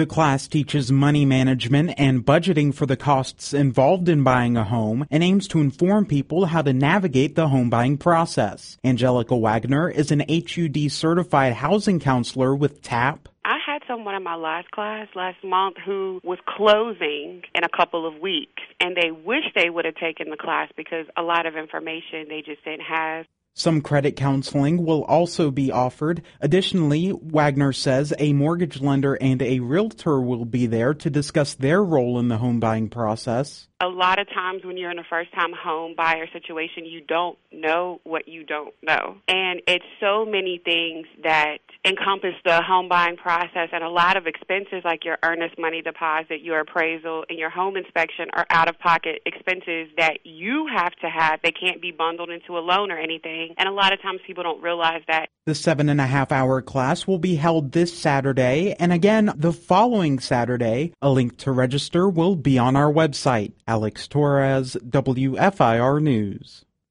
The class teaches money management and budgeting for the costs involved in buying a home and aims to inform people how to navigate the home buying process. Angelica Wagner is an HUD certified housing counselor with TAP. I had someone in my last class last month who was closing in a couple of weeks, and they wish they would have taken the class because a lot of information they just didn't have. Some credit counseling will also be offered. Additionally, Wagner says a mortgage lender and a realtor will be there to discuss their role in the home buying process a lot of times when you're in a first time home buyer situation, you don't know what you don't know. And it's so many things that encompass the home buying process and a lot of expenses like your earnest money deposit, your appraisal, and your home inspection are out of pocket expenses that you have to have. They can't be bundled into a loan or anything. And a lot of times people don't realize that. The seven and a half hour class will be held this Saturday and again the following Saturday. A link to register will be on our website Alex Torres, WFIR News.